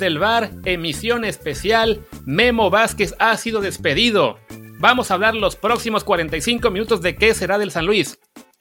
desde el bar, emisión especial, Memo Vázquez ha sido despedido. Vamos a hablar los próximos 45 minutos de qué será del San Luis.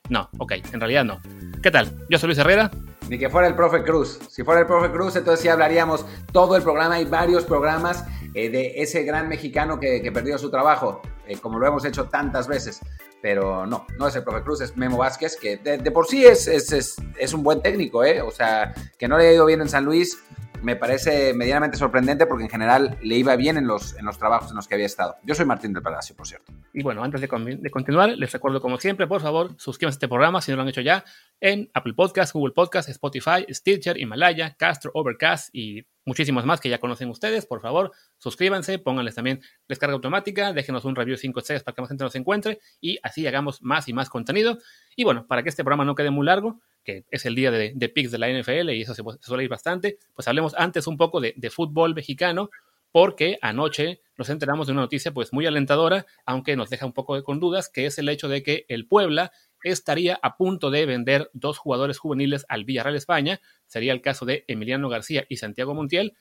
No, ok, en realidad no. ¿Qué tal? Yo soy Luis Herrera. Ni que fuera el profe Cruz. Si fuera el profe Cruz, entonces sí hablaríamos todo el programa. Hay varios programas eh, de ese gran mexicano que, perdió su trabajo, eh, como lo hemos hecho tantas veces. Pero no, no es el profe Cruz, es Memo Vázquez, que de, por sí es, es, es, un buen técnico, ¿eh? O sea, que no le ha ido bien en San Luis, me parece medianamente sorprendente porque en general le iba bien en los, en los trabajos en los que había estado. Yo soy Martín del Palacio, por cierto. Y bueno, antes de, continuar, les recuerdo como siempre, por favor, suscríbanse a este programa si no lo han hecho ya en Apple Podcasts, Google Podcasts, Spotify, Stitcher, Himalaya, Castro, Overcast y muchísimos más que ya conocen ustedes. Por favor, suscríbanse, pónganles también descarga automática, déjenos un review 5 estrellas para que más gente nos encuentre y así hagamos más y más contenido. Y bueno, para que este programa no quede muy largo, que es el día de, de picks de la NFL y eso se, suele ir bastante, pues hablemos antes un poco de, fútbol mexicano, porque anoche nos enteramos de una noticia pues muy alentadora, aunque nos deja un poco con dudas, que es el hecho de que el Puebla estaría a punto de vender dos jugadores juveniles al Villarreal España, sería el caso de Emiliano García y Santiago Montiel,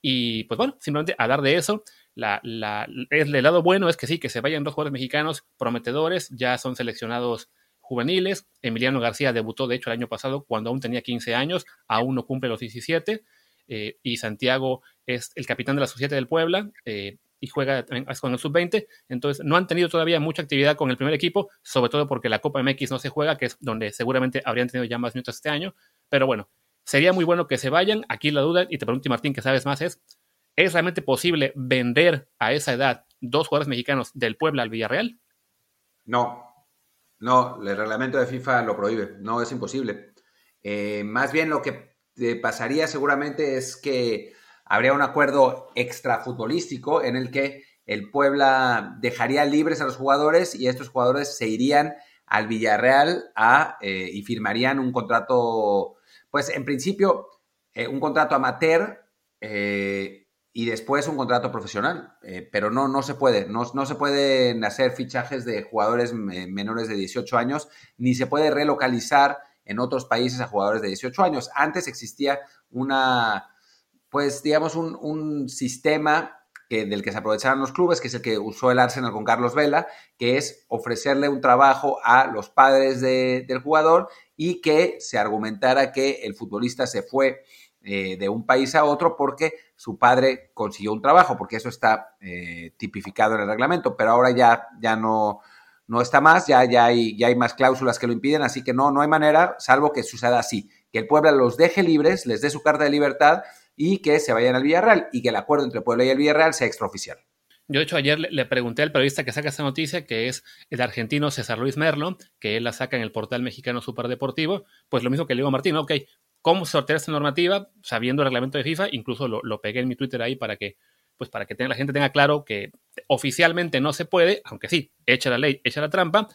y pues bueno, simplemente hablar de eso, la, el lado bueno es que sí, que se vayan dos jugadores mexicanos prometedores, ya son seleccionados juveniles. Emiliano García debutó, de hecho, el año pasado cuando aún tenía 15 años, aún no cumple los 17. Eh, y Santiago es el capitán de la Sociedad del Puebla eh, y juega con el sub-20. Entonces, no han tenido todavía mucha actividad con el primer equipo, sobre todo porque la Copa MX no se juega, que es donde seguramente habrían tenido ya más minutos este año. Pero bueno, sería muy bueno que se vayan. Aquí la duda, y te pregunto, Martín, que sabes más, es: ¿es realmente posible vender a esa edad dos jugadores mexicanos del Puebla al Villarreal? No, no, el reglamento de FIFA lo prohíbe, no es imposible. Eh, más bien lo que pasaría seguramente es que habría un acuerdo extrafutbolístico en el que el Puebla dejaría libres a los jugadores y estos jugadores se irían al Villarreal a, eh, y firmarían un contrato, pues en principio, eh, un contrato amateur y después un contrato profesional. Eh, pero no, no se puede. No, no, se pueden hacer fichajes de jugadores menores de 18 años, ni se puede relocalizar en otros países a jugadores de 18 años. Antes existía una, pues digamos, un, un sistema que, del que se aprovechaban los clubes, que es el que usó el Arsenal con Carlos Vela, que es ofrecerle un trabajo a los padres de, del jugador y que se argumentara que el futbolista se fue eh, de un país a otro porque su padre consiguió un trabajo, porque eso está eh, tipificado en el reglamento, pero ahora ya, ya no, no está más, ya, ya, hay, ya hay más cláusulas que lo impiden, así que no, no hay manera, salvo que suceda así, que el Puebla los deje libres, les dé su carta de libertad y que se vayan al Villarreal y que el acuerdo entre Puebla y el Villarreal sea extraoficial. Yo, de hecho, ayer le, pregunté al periodista que saca esta noticia, que es el argentino César Luis Merlo, que él la saca en el portal mexicano Superdeportivo, pues lo mismo que le digo a Martín, ok, cómo sortear esta normativa, sabiendo el reglamento de FIFA, incluso lo, pegué en mi Twitter ahí para que, pues para que la gente tenga claro que oficialmente no se puede, aunque sí, echa la ley, echa la trampa.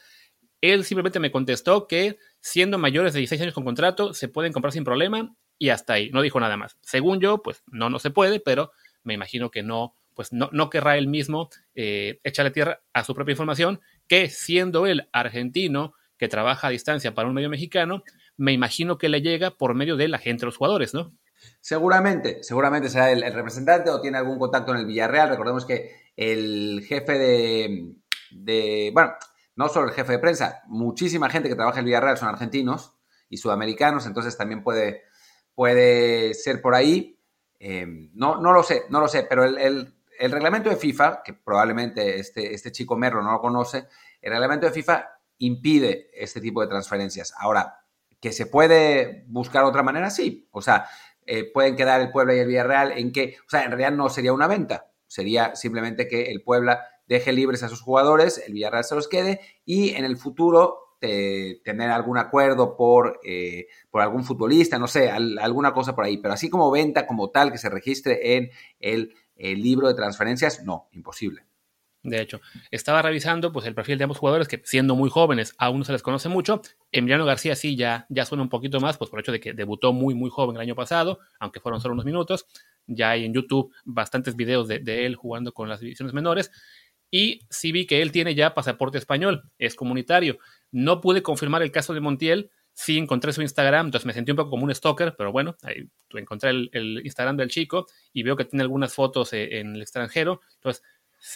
Él simplemente me contestó que siendo mayores de 16 años con contrato, se pueden comprar sin problema y hasta ahí, no dijo nada más. Según yo, pues no, no se puede, pero me imagino que no, pues no, no querrá él mismo eh, echarle tierra a su propia información, que siendo él argentino, que trabaja a distancia para un medio mexicano, me imagino que le llega por medio de la gente de los jugadores, ¿no? Seguramente, seguramente será el, representante o tiene algún contacto en el Villarreal. Recordemos que el jefe de, bueno, no solo el jefe de prensa, muchísima gente que trabaja en el Villarreal son argentinos y sudamericanos, entonces también puede, puede ser por ahí. Em, no, no lo sé, no lo sé, pero el, reglamento de FIFA, que probablemente este, este chico Merlo no lo conoce, el reglamento de FIFA impide este tipo de transferencias. Ahora, que se puede buscar otra manera, sí. O sea, eh, pueden quedar el Puebla y el Villarreal en que, o sea, en realidad no sería una venta, sería simplemente que el Puebla deje libres a sus jugadores, el Villarreal se los quede y en el futuro eh, tener algún acuerdo por, eh, por algún futbolista, no sé, alguna cosa por ahí. Pero así como venta como tal que se registre en el libro de transferencias, no, imposible. De hecho, estaba revisando pues el perfil de ambos jugadores que siendo muy jóvenes aún no se les conoce mucho. Emiliano García sí ya, ya suena un poquito más, pues por el hecho de que debutó muy muy joven el año pasado, aunque fueron solo unos minutos. Ya hay en YouTube bastantes videos de, él jugando con las divisiones menores. Y sí vi que él tiene ya pasaporte español, es comunitario. No pude confirmar el caso de Montiel, sí encontré su Instagram, entonces me sentí un poco como un stalker, pero bueno, ahí encontré el, Instagram del chico y veo que tiene algunas fotos eh, en el extranjero, entonces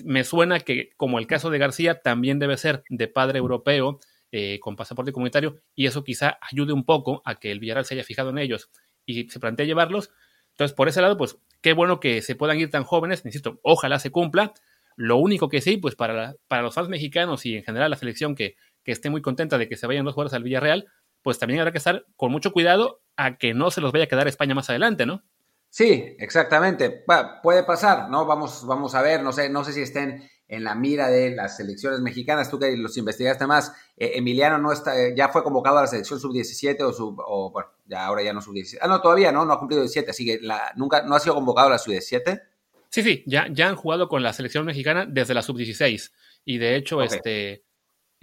me suena que como el caso de García también debe ser de padre europeo eh, con pasaporte comunitario y eso quizá ayude un poco a que el Villarreal se haya fijado en ellos y se plantea llevarlos. Entonces, por ese lado, pues qué bueno que se puedan ir tan jóvenes, insisto, ojalá se cumpla. Lo único que sí, pues para, para los fans mexicanos y en general la selección que, que esté muy contenta de que se vayan dos jugadores al Villarreal, pues también habrá que estar con mucho cuidado a que no se los vaya a quedar España más adelante, ¿no? Sí, exactamente. puede pasar, ¿no? Vamos, vamos a ver, no sé, no sé si estén en la mira de las selecciones mexicanas. Tú que los investigaste más, eh, Emiliano no está, eh, ya fue convocado a la selección sub-17 o sub, o bueno, ya ahora ya no sub-17. Ah, no, todavía no, no ha cumplido 17, así que la, nunca, no ha sido convocado a la sub-17. Sí, sí, ya, ya han jugado con la selección mexicana desde la sub-16. Y de hecho, este,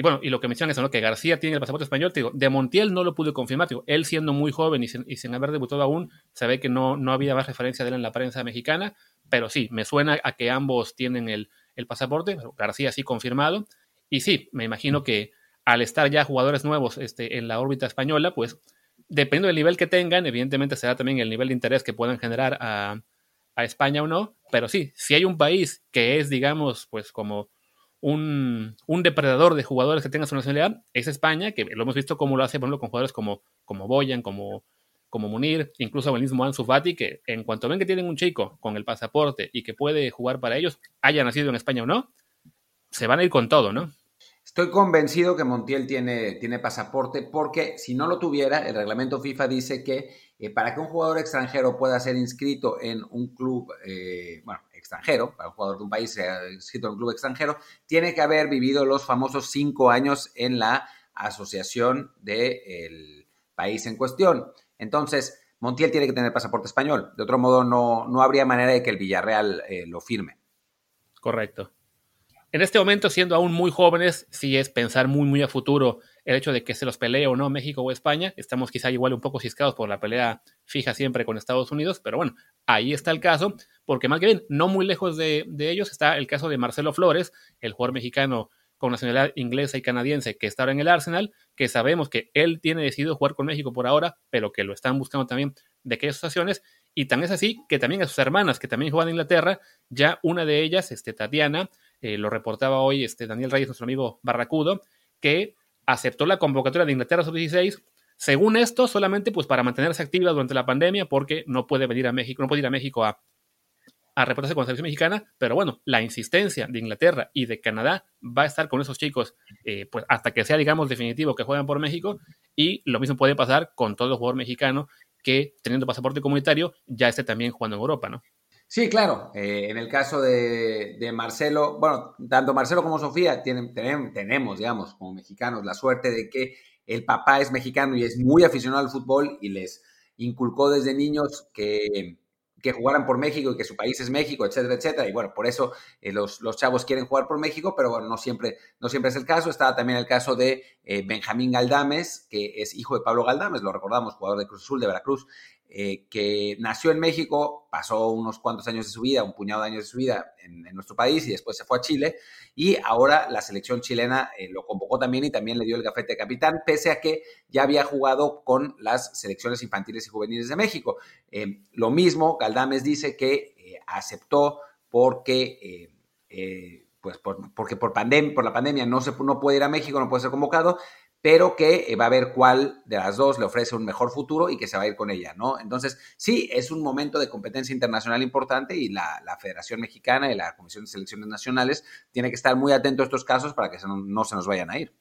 y bueno, y lo que mencionas es ¿no? que García tiene el pasaporte español, te digo, de Montiel no lo pude confirmar, digo, él siendo muy joven y sin, haber debutado aún, se ve que no, no había más referencia de él en la prensa mexicana, pero sí, me suena a que ambos tienen el, pasaporte, García sí confirmado, y sí, me imagino que al estar ya jugadores nuevos este, en la órbita española, pues dependiendo del nivel que tengan, evidentemente será también el nivel de interés que puedan generar a, a España o no, pero sí, si hay un país que es, digamos, pues como un, depredador de jugadores que tenga su nacionalidad es España, que lo hemos visto como lo hace, por ejemplo, con jugadores como, como Boyan, como, como Munir, incluso el mismo Ansu Fati, que en cuanto ven que tienen un chico con el pasaporte y que puede jugar para ellos, haya nacido en España o no, se van a ir con todo, ¿no? Estoy convencido que Montiel tiene, tiene pasaporte porque si no lo tuviera, el reglamento FIFA dice que eh, para que un jugador extranjero pueda ser inscrito en un club, eh, bueno, extranjero, para un jugador de un país inscrito en un club extranjero, tiene que haber vivido los famosos cinco años en la asociación del país en cuestión. Entonces, Montiel tiene que tener pasaporte español. De otro modo, no, no habría manera de que el Villarreal eh, lo firme. Correcto en este momento, siendo aún muy jóvenes, sí es pensar muy, muy a futuro el hecho de que se los pelee o no México o España. Estamos quizá igual un poco ciscados por la pelea fija siempre con Estados Unidos, pero bueno, ahí está el caso, porque más que bien, no muy lejos de, ellos está el caso de Marcelo Flores, el jugador mexicano con nacionalidad inglesa y canadiense que está ahora en el Arsenal, que sabemos que él tiene decidido jugar con México por ahora, pero que lo están buscando también de aquellas situaciones, y tan es así que también a sus hermanas, que también juegan en Inglaterra, ya una de ellas, este, Tatiana, eh, lo reportaba hoy este Daniel Reyes, nuestro amigo Barracudo, que aceptó la convocatoria de Inglaterra sub-16, según esto, solamente pues para mantenerse activa durante la pandemia, porque no puede venir a México, no puede ir a México a, a reportarse con la selección mexicana, pero bueno, la insistencia de Inglaterra y de Canadá va a estar con esos chicos eh, pues hasta que sea, digamos, definitivo que juegan por México, y lo mismo puede pasar con todo jugador mexicano que teniendo pasaporte comunitario ya esté también jugando en Europa, ¿no? Sí, claro. Eh, en el caso de, Marcelo, bueno, tanto Marcelo como Sofía tienen, tenemos, digamos, como mexicanos, la suerte de que el papá es mexicano y es muy aficionado al fútbol y les inculcó desde niños que, que jugaran por México y que su país es México, etcétera, etcétera. Y bueno, por eso eh, los, los, chavos quieren jugar por México, pero bueno, no siempre, no siempre es el caso. Estaba también el caso de eh, Benjamín Galdames, que es hijo de Pablo Galdames, lo recordamos, jugador de Cruz Azul de Veracruz, eh, que nació en México, pasó unos cuantos años de su vida, un puñado de años de su vida en, nuestro país y después se fue a Chile. Y ahora la selección chilena eh, lo convocó también y también le dio el gafete de capitán, pese a que ya había jugado con las selecciones infantiles y juveniles de México. Eh, lo mismo, Galdames dice que aceptó porque pues porque por, por la pandemia no, se, no puede ir a México, no puede ser convocado, pero que eh, va a ver cuál de las dos le ofrece un mejor futuro y que se va a ir con ella, ¿no? Entonces, sí, es un momento de competencia internacional importante y la, Federación Mexicana y la Comisión de Selecciones Nacionales tiene que estar muy atento a estos casos para que no, se nos vayan a ir.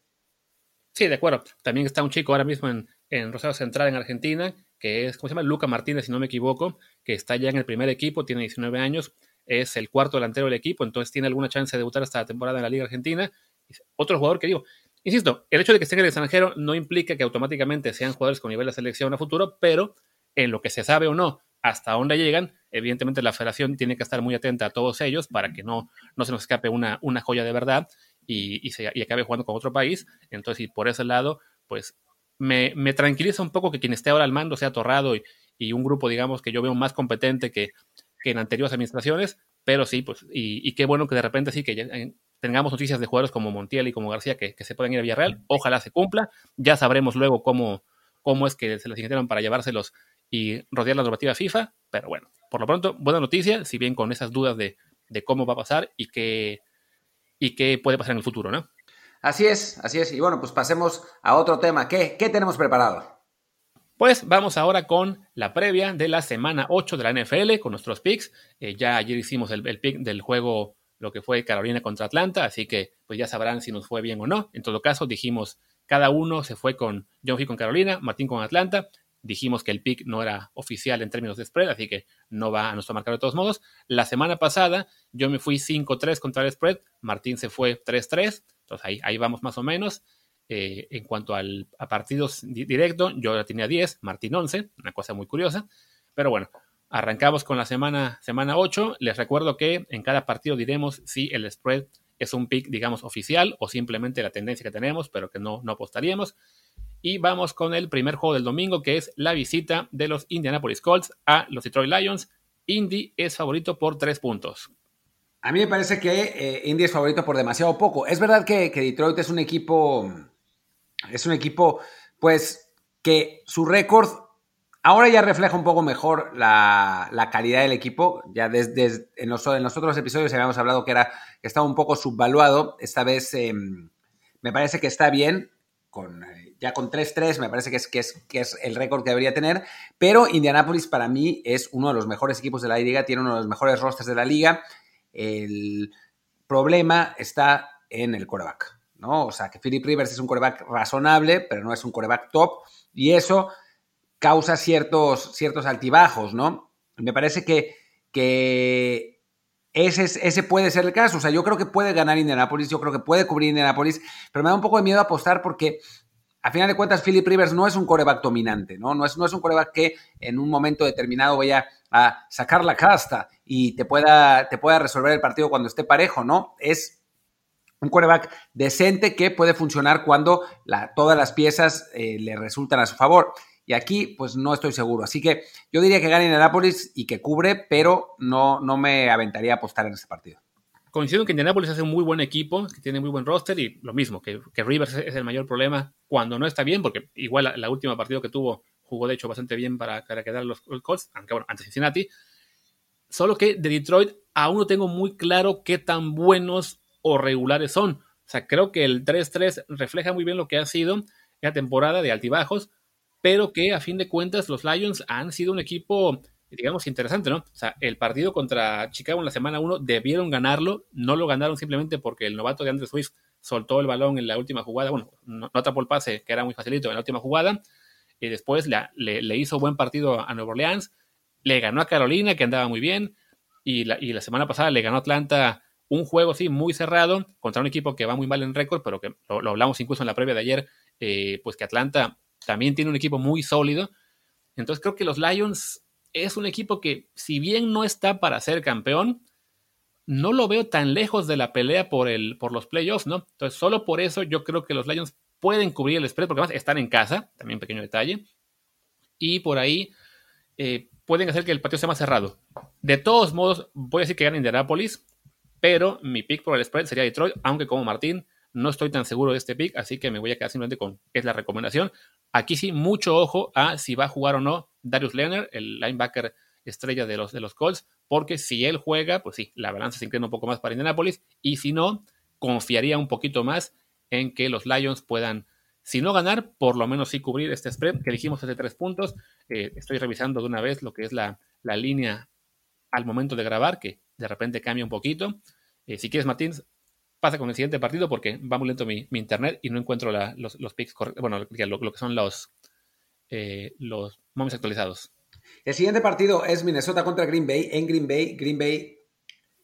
Sí, de acuerdo. También está un chico ahora mismo en, en Rosario Central, en Argentina, que es, ¿cómo se llama? Luca Martínez, si no me equivoco, que está ya en el primer equipo, tiene 19 años, es el cuarto delantero del equipo, entonces tiene alguna chance de debutar esta temporada en la Liga Argentina. Otro jugador que digo, Insisto, el hecho de que estén en el extranjero no implica que automáticamente sean jugadores con nivel de selección a futuro, pero en lo que se sabe o no, hasta dónde llegan, evidentemente la federación tiene que estar muy atenta a todos ellos para que no, no se nos escape una, una joya de verdad y, se, acabe jugando con otro país. Entonces, y por ese lado, pues me, tranquiliza un poco que quien esté ahora al mando sea Torrado y, y un grupo, digamos, que yo veo más competente que, que en anteriores administraciones, pero sí, pues, y, qué bueno que de repente sí que eh, tengamos noticias de jugadores como Montiel y como García que, se pueden ir a Villarreal. Ojalá se cumpla. Ya sabremos luego cómo, cómo es que se las ingeniaron para llevárselos y rodear la normativa FIFA, pero bueno, por lo pronto, buena noticia, si bien con esas dudas de, cómo va a pasar y qué, y qué puede pasar en el futuro, ¿no? Así es, así es. Y bueno, pues pasemos a otro tema. ¿Qué, qué tenemos preparado? Pues vamos ahora con la previa de la semana 8 de la NFL, con nuestros picks. Eh, ya ayer hicimos el, el, pick del juego, lo que fue Carolina contra Atlanta, así que pues ya sabrán si nos fue bien o no. En todo caso, dijimos, cada uno se fue con, John fui con Carolina, Martín con Atlanta. Dijimos que el pick no era oficial en términos de spread, así que no va a nuestro marcador de todos modos. La semana pasada yo me fui 5-3 contra el spread, Martín se fue 3-3, entonces ahí, ahí vamos más o menos. Eh, en cuanto al, a partidos directo, yo ya tenía 10, Martín 11, una cosa muy curiosa. Pero bueno, arrancamos con la semana, semana 8. Les recuerdo que en cada partido diremos si el spread es un pick, digamos, oficial o simplemente la tendencia que tenemos, pero que no, no apostaríamos. Y vamos con el primer juego del domingo, que es la visita de los Indianapolis Colts a los Detroit Lions. Indy es favorito por 3 puntos. A mí me parece que eh, Indy es favorito por demasiado poco. Es verdad que Detroit es un equipo es un equipo, pues, que su récord ahora ya refleja un poco mejor la, calidad del equipo. Ya desde en, los, otros episodios habíamos hablado que, era, estaba un poco subvaluado. Esta vez em, me parece que está bien. Con, eh, ya con 3-3 me parece que es, el récord que debería tener. Pero Indianapolis para mí es uno de los mejores equipos de la liga, tiene uno de los mejores rosters de la liga. El problema está en el quarterback. ¿no? O sea, que Philip Rivers es un coreback razonable, pero no es un coreback top, y eso causa ciertos, ciertos altibajos, ¿no? Me parece que, que ese, ese puede ser el caso. O sea, yo creo que puede ganar Indianapolis, yo creo que puede cubrir Indianapolis, pero me da un poco de miedo apostar porque a final de cuentas, Philip Rivers no es un coreback dominante, ¿no? No es, no es un coreback que en un momento determinado vaya a sacar la casta y te pueda, te pueda resolver el partido cuando esté parejo, ¿no? Es un quarterback decente que puede funcionar cuando todas las piezas eh, le resultan a su favor. Y aquí, pues no estoy seguro. Así que yo diría que gane Indianapolis y que cubre, pero no, no me aventaría a apostar en este partido. Coincido en que Indianapolis hace un muy buen equipo, que tiene muy buen roster y lo mismo, que, Rivers es el mayor problema cuando no está bien, porque igual la, última partido que tuvo jugó de hecho bastante bien para, para quedar los, los Colts, aunque bueno, antes Cincinnati. Solo que de Detroit aún no tengo muy claro qué tan buenos o regulares son. O sea, creo que el 3-3 refleja muy bien lo que ha sido la temporada de altibajos, pero que a fin de cuentas los Lions han sido un equipo, digamos, interesante, ¿no? O sea, el partido contra Chicago en la semana 1 debieron ganarlo, no lo ganaron simplemente porque el novato de Andrew Swift soltó el balón en la última jugada, bueno, no, atrapó el pase, que era muy facilito en la última jugada, y después le, le, hizo buen partido a Nueva Orleans, le ganó a Carolina, que andaba muy bien, y la, y la semana pasada le ganó Atlanta un juego, sí, muy cerrado contra un equipo que va muy mal en récord, pero que lo, hablamos incluso en la previa de ayer, eh, pues que Atlanta también tiene un equipo muy sólido. Entonces creo que los Lions es un equipo que, si bien no está para ser campeón, no lo veo tan lejos de la pelea por, el, por los playoffs, ¿no? Entonces, solo por eso yo creo que los Lions pueden cubrir el spread, porque además están en casa, también pequeño detalle, y por ahí eh, pueden hacer que el partido sea más cerrado. De todos modos, voy a decir que gana Indianapolis, pero mi pick por el spread sería Detroit, aunque como Martín no estoy tan seguro de este pick, así que me voy a quedar simplemente con es la recomendación. Aquí sí, mucho ojo a si va a jugar o no Darius Leonard, el linebacker estrella de los, de los Colts, porque si él juega, pues sí, la balanza se inclina un poco más para Indianapolis, y si no, confiaría un poquito más en que los Lions puedan, si no ganar, por lo menos sí cubrir este spread que dijimos hace tres puntos. Eh, estoy revisando de una vez lo que es la, la línea al momento de grabar, que de repente cambia un poquito. Eh, si quieres, Martín, pasa con el siguiente partido porque va muy lento mi, internet y no encuentro los, los picks Bueno, lo, que son los, eh, los momentos actualizados. El siguiente partido es Minnesota contra Green Bay. En Green Bay, Green Bay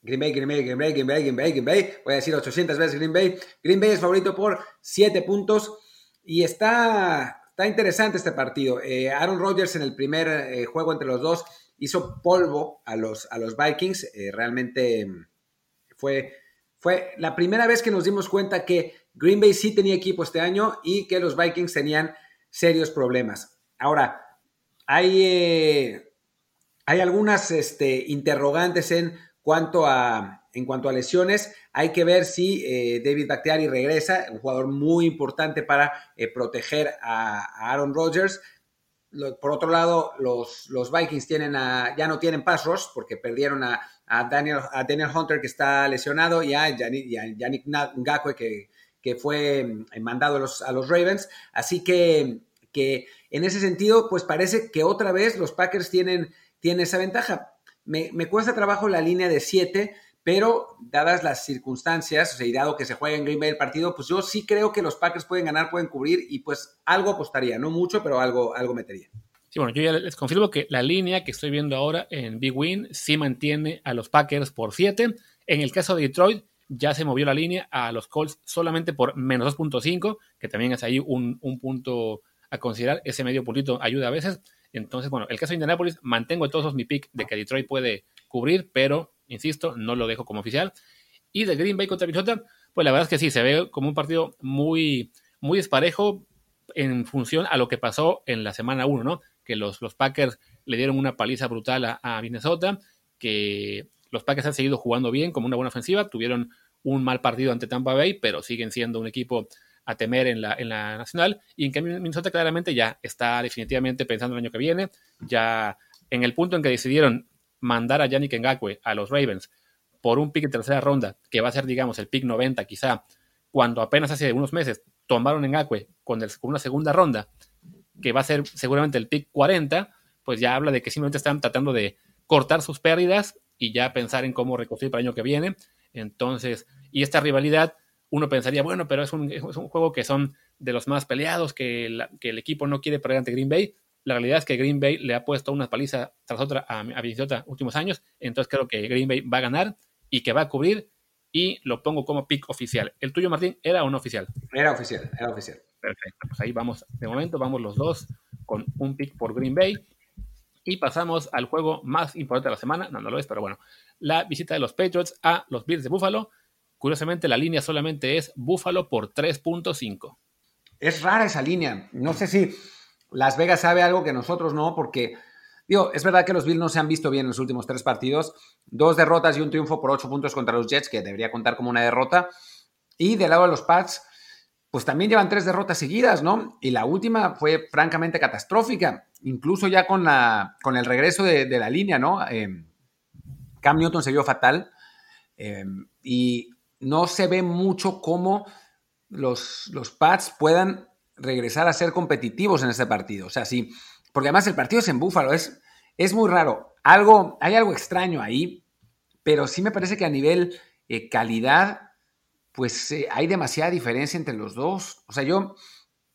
Green Bay, Green Bay, Green Bay, Green Bay, Green Bay. Voy a decir 800 veces Green Bay. Green Bay es favorito por 7 puntos y está, está interesante este partido. Eh, Aaron Rodgers en el primer juego entre los dos hizo polvo a los, a los Vikings. Eh, realmente mm, fue, fue la primera vez que nos dimos cuenta que Green Bay sí tenía equipo este año y que los Vikings tenían serios problemas. Ahora, hay, eh, hay algunas este, interrogantes en cuanto a, en cuanto a lesiones, hay que ver si eh, David Bakhtiari regresa, un jugador muy importante para proteger a, Aaron Rodgers. por otro lado, los, los Vikings tienen a, ya no tienen pass rush porque perdieron a, Daniel, a Daniel Hunter que está lesionado y a Yannick, Ngakwe que, que fue mm, mandado a los, a los Ravens. Así que, que en ese sentido, pues parece que otra vez los Packers tienen, tienen esa ventaja. Me, me cuesta trabajo la línea de 7 pero dadas las circunstancias, o sea, y dado que se juega en Green Bay el partido, pues yo sí creo que los Packers pueden ganar, pueden cubrir y pues algo apostaría, no mucho, pero algo, algo metería. Sí, bueno, yo ya les confirmo que la línea que estoy viendo ahora en Big Win sí mantiene a los Packers por 7. En el caso de Detroit, ya se movió la línea a los Colts solamente por menos 2.5, que también es ahí un, un, punto a considerar. Ese medio puntito ayuda a veces. Entonces, bueno, el caso de Indianapolis, mantengo todos mi pick de que Detroit puede cubrir, pero insisto, no lo dejo como oficial. Y de Green Bay contra Minnesota, pues la verdad es que sí, se ve como un partido muy, muy desparejo en función a lo que pasó en la semana 1, ¿no? Que los, los Packers le dieron una paliza brutal a, Minnesota, que los Packers han seguido jugando bien, como una buena ofensiva, tuvieron un mal partido ante Tampa Bay, pero siguen siendo un equipo a temer en la, en la nacional, y en que Minnesota claramente ya está definitivamente pensando el año que viene, ya en el punto en que decidieron mandar a Yannick Ngakwe a los Ravens por un pick de tercera ronda, que va a ser, digamos, el pick 90 quizá, cuando apenas hace unos meses tomaron Ngakwe con, el, con una segunda ronda, que va a ser seguramente el pick 40, pues ya habla de que simplemente están tratando de cortar sus pérdidas y ya pensar en cómo reconstruir para el año que viene. Entonces, y esta rivalidad, uno pensaría, bueno, pero es un, es un juego que son de los más peleados, que, que el equipo no quiere perder ante Green Bay. La realidad es que Green Bay le ha puesto una paliza tras otra a, a Minnesota últimos años, entonces creo que Green Bay va a ganar y que va a cubrir y lo pongo como pick oficial. ¿El tuyo, Martín, era o no oficial? Era oficial, era oficial. Perfecto, pues ahí vamos, de momento vamos los dos con un pick por Green Bay. Y pasamos al juego más importante de la semana, no, no lo es, pero bueno, la visita de los Patriots a los Bills de Buffalo. Curiosamente, la línea solamente es Buffalo por 3.5. Es rara esa línea. No sé si las Vegas sabe algo que nosotros no, porque, digo, es verdad que los Bills no se han visto bien en los últimos tres partidos. Dos derrotas y un triunfo por ocho puntos contra los Jets, que debería contar como una derrota. Y del lado de los Pats, pues también llevan tres derrotas seguidas, ¿no? Y la última fue francamente catastrófica, incluso ya con, la, con el regreso de, la línea, ¿no? Em, Cam Newton se vio fatal em, y no se ve mucho cómo los, los Pats puedan regresar a ser competitivos en este partido. O sea, sí, porque además el partido es en Búfalo, es, es muy raro. Algo, hay algo extraño ahí, pero sí me parece que a nivel eh, calidad, pues eh, hay demasiada diferencia entre los dos. O sea, yo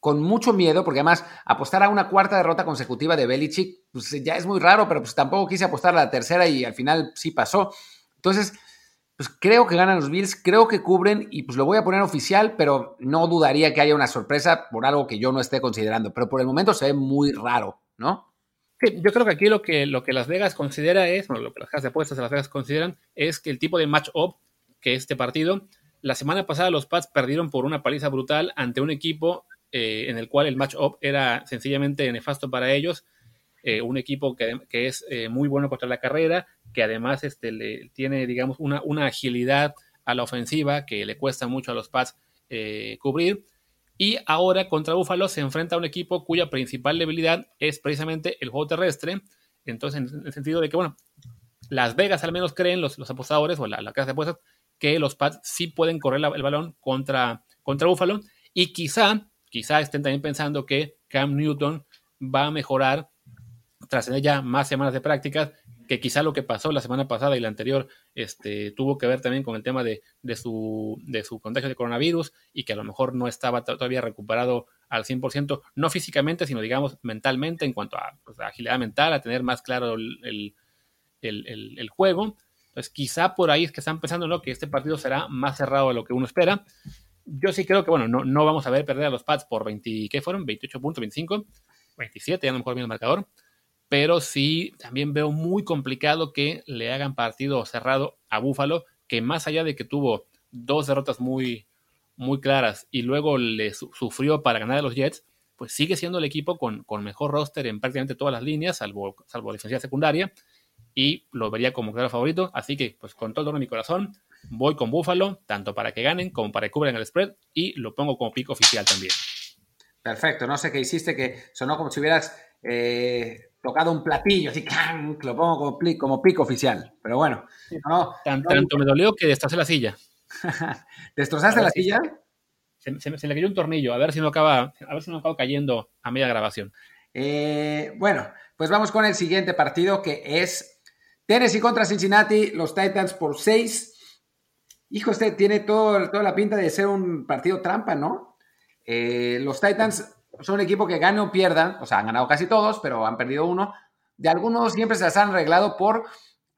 con mucho miedo, porque además apostar a una cuarta derrota consecutiva de Belichick, pues ya es muy raro, pero pues tampoco quise apostar a la tercera y al final sí pasó. Entonces, pues creo que ganan los Bills, creo que cubren y pues lo voy a poner oficial, pero no dudaría que haya una sorpresa por algo que yo no esté considerando, pero por el momento se ve muy raro, ¿no? Sí, yo creo que aquí lo que, lo que Las Vegas considera es, bueno, lo que las casas de apuestas de Las Vegas consideran es que el tipo de match-up que este partido, la semana pasada los Pats perdieron por una paliza brutal ante un equipo eh, en el cual el match-up era sencillamente nefasto para ellos, eh, un equipo que, es eh, muy bueno contra la carrera, que además este, le, tiene, digamos, una, una, agilidad a la ofensiva que le cuesta mucho a los Pats cubrir. Y ahora contra Buffalo se enfrenta a un equipo cuya principal debilidad es precisamente el juego terrestre. Entonces, en el sentido de que, bueno, Las Vegas al menos creen los, los apostadores o la, casa de apuestas que los Pats sí pueden correr el balón contra, contra Buffalo. Y quizá, quizá estén también pensando que Cam Newton va a mejorar tras tener ya más semanas de prácticas, que quizá lo que pasó la semana pasada y la anterior este, tuvo que ver también con el tema de, su, de su contagio de coronavirus y que a lo mejor no estaba todavía recuperado al 100%, no físicamente, sino digamos mentalmente en cuanto a, pues, agilidad mental, a tener más claro el, juego. Entonces quizá por ahí es que están pensando ¿no? que este partido será más cerrado de lo que uno espera. Yo sí creo que, bueno, no, no vamos a ver perder a los Pats por 20, ¿qué fueron? 28 puntos, 25, 27, ya no me acuerdo bien el marcador pero sí también veo muy complicado que le hagan partido cerrado a Búfalo, que más allá de que tuvo dos derrotas muy, muy claras y luego le sufrió para ganar a los Jets, pues sigue siendo el equipo con, mejor roster en prácticamente todas las líneas, salvo, salvo defensiva secundaria, y lo vería como claro favorito. Así que, pues con todo mi corazón, voy con Búfalo, tanto para que ganen como para que cubran el spread, y lo pongo como pico oficial también. Perfecto, no sé qué hiciste, que sonó como si hubieras eh, tocado un platillo, así, lo pongo como, como pico oficial. Pero bueno, no, tanto me dolió que destrocé la silla. ¿Destrozaste la silla? Se, le cayó un tornillo, a ver si no acaba, a ver si no acaba cayendo a media grabación. Eh, bueno, pues vamos con el siguiente partido que es Tennessee contra Cincinnati, los Titans por 6. Hijo, este tiene todo, toda la pinta de ser un partido trampa, ¿no? Eh, los Titans son un equipo que gana o pierda, o sea, han ganado casi todos, pero han perdido uno. De algunos siempre se las han arreglado por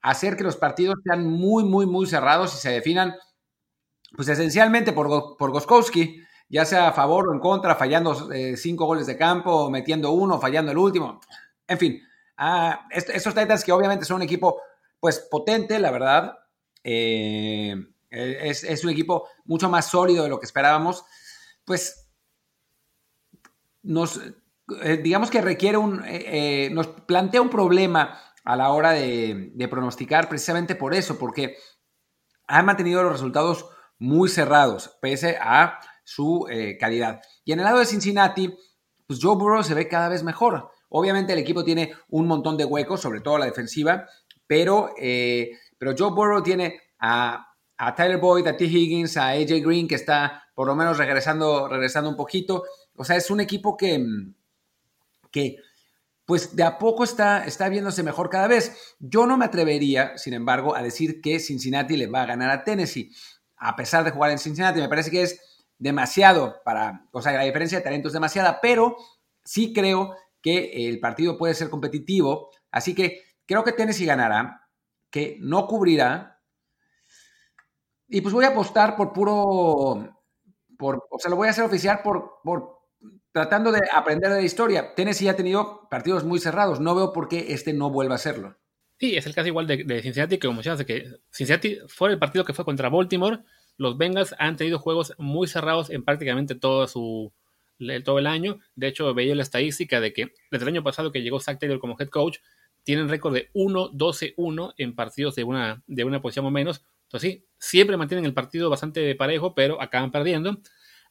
hacer que los partidos sean muy, muy, muy cerrados y se definan, pues esencialmente por, por Goskowski, ya sea a favor o en contra, fallando eh, cinco goles de campo, metiendo uno, fallando el último. En fin, ah, estos Titans que obviamente son un equipo, pues potente, la verdad. Eh, es, es, un equipo mucho más sólido de lo que esperábamos. Pues nos, eh, digamos que requiere un, eh, nos plantea un problema a la hora de, pronosticar precisamente por eso, porque han mantenido los resultados muy cerrados, pese a su calidad. Y en el lado de Cincinnati, pues Joe Burrow se ve cada vez mejor. Obviamente el equipo tiene un montón de huecos, sobre todo la defensiva, pero, pero Joe Burrow tiene a, a Tyler Boyd, a T. Higgins, a AJ Green, que está por lo menos regresando, regresando un poquito. O sea, es un equipo que, que pues de a poco está, está viéndose mejor cada vez. Yo no me atrevería, sin embargo, a decir que Cincinnati le va a ganar a Tennessee. A pesar de jugar en Cincinnati, me parece que es demasiado para, o sea, la diferencia de talento es demasiada, pero sí creo que el partido puede ser competitivo. Así que creo que Tennessee ganará, que no cubrirá. Y pues voy a apostar por puro, por, o sea, lo voy a hacer oficial por, por tratando de aprender de la historia. Tennessee ha tenido partidos muy cerrados. No veo por qué este no vuelva a serlo. Sí, es el caso igual de, Cincinnati, que como mencionas, que Cincinnati fue el partido que fue contra Baltimore. Los Bengals han tenido juegos muy cerrados en prácticamente todo su todo el año. De hecho, veía la estadística de que desde el año pasado que llegó Zach Taylor como head coach, tienen récord de 1-12-1 en partidos de una, de una posición o menos. Entonces sí, siempre mantienen el partido bastante parejo, pero acaban perdiendo.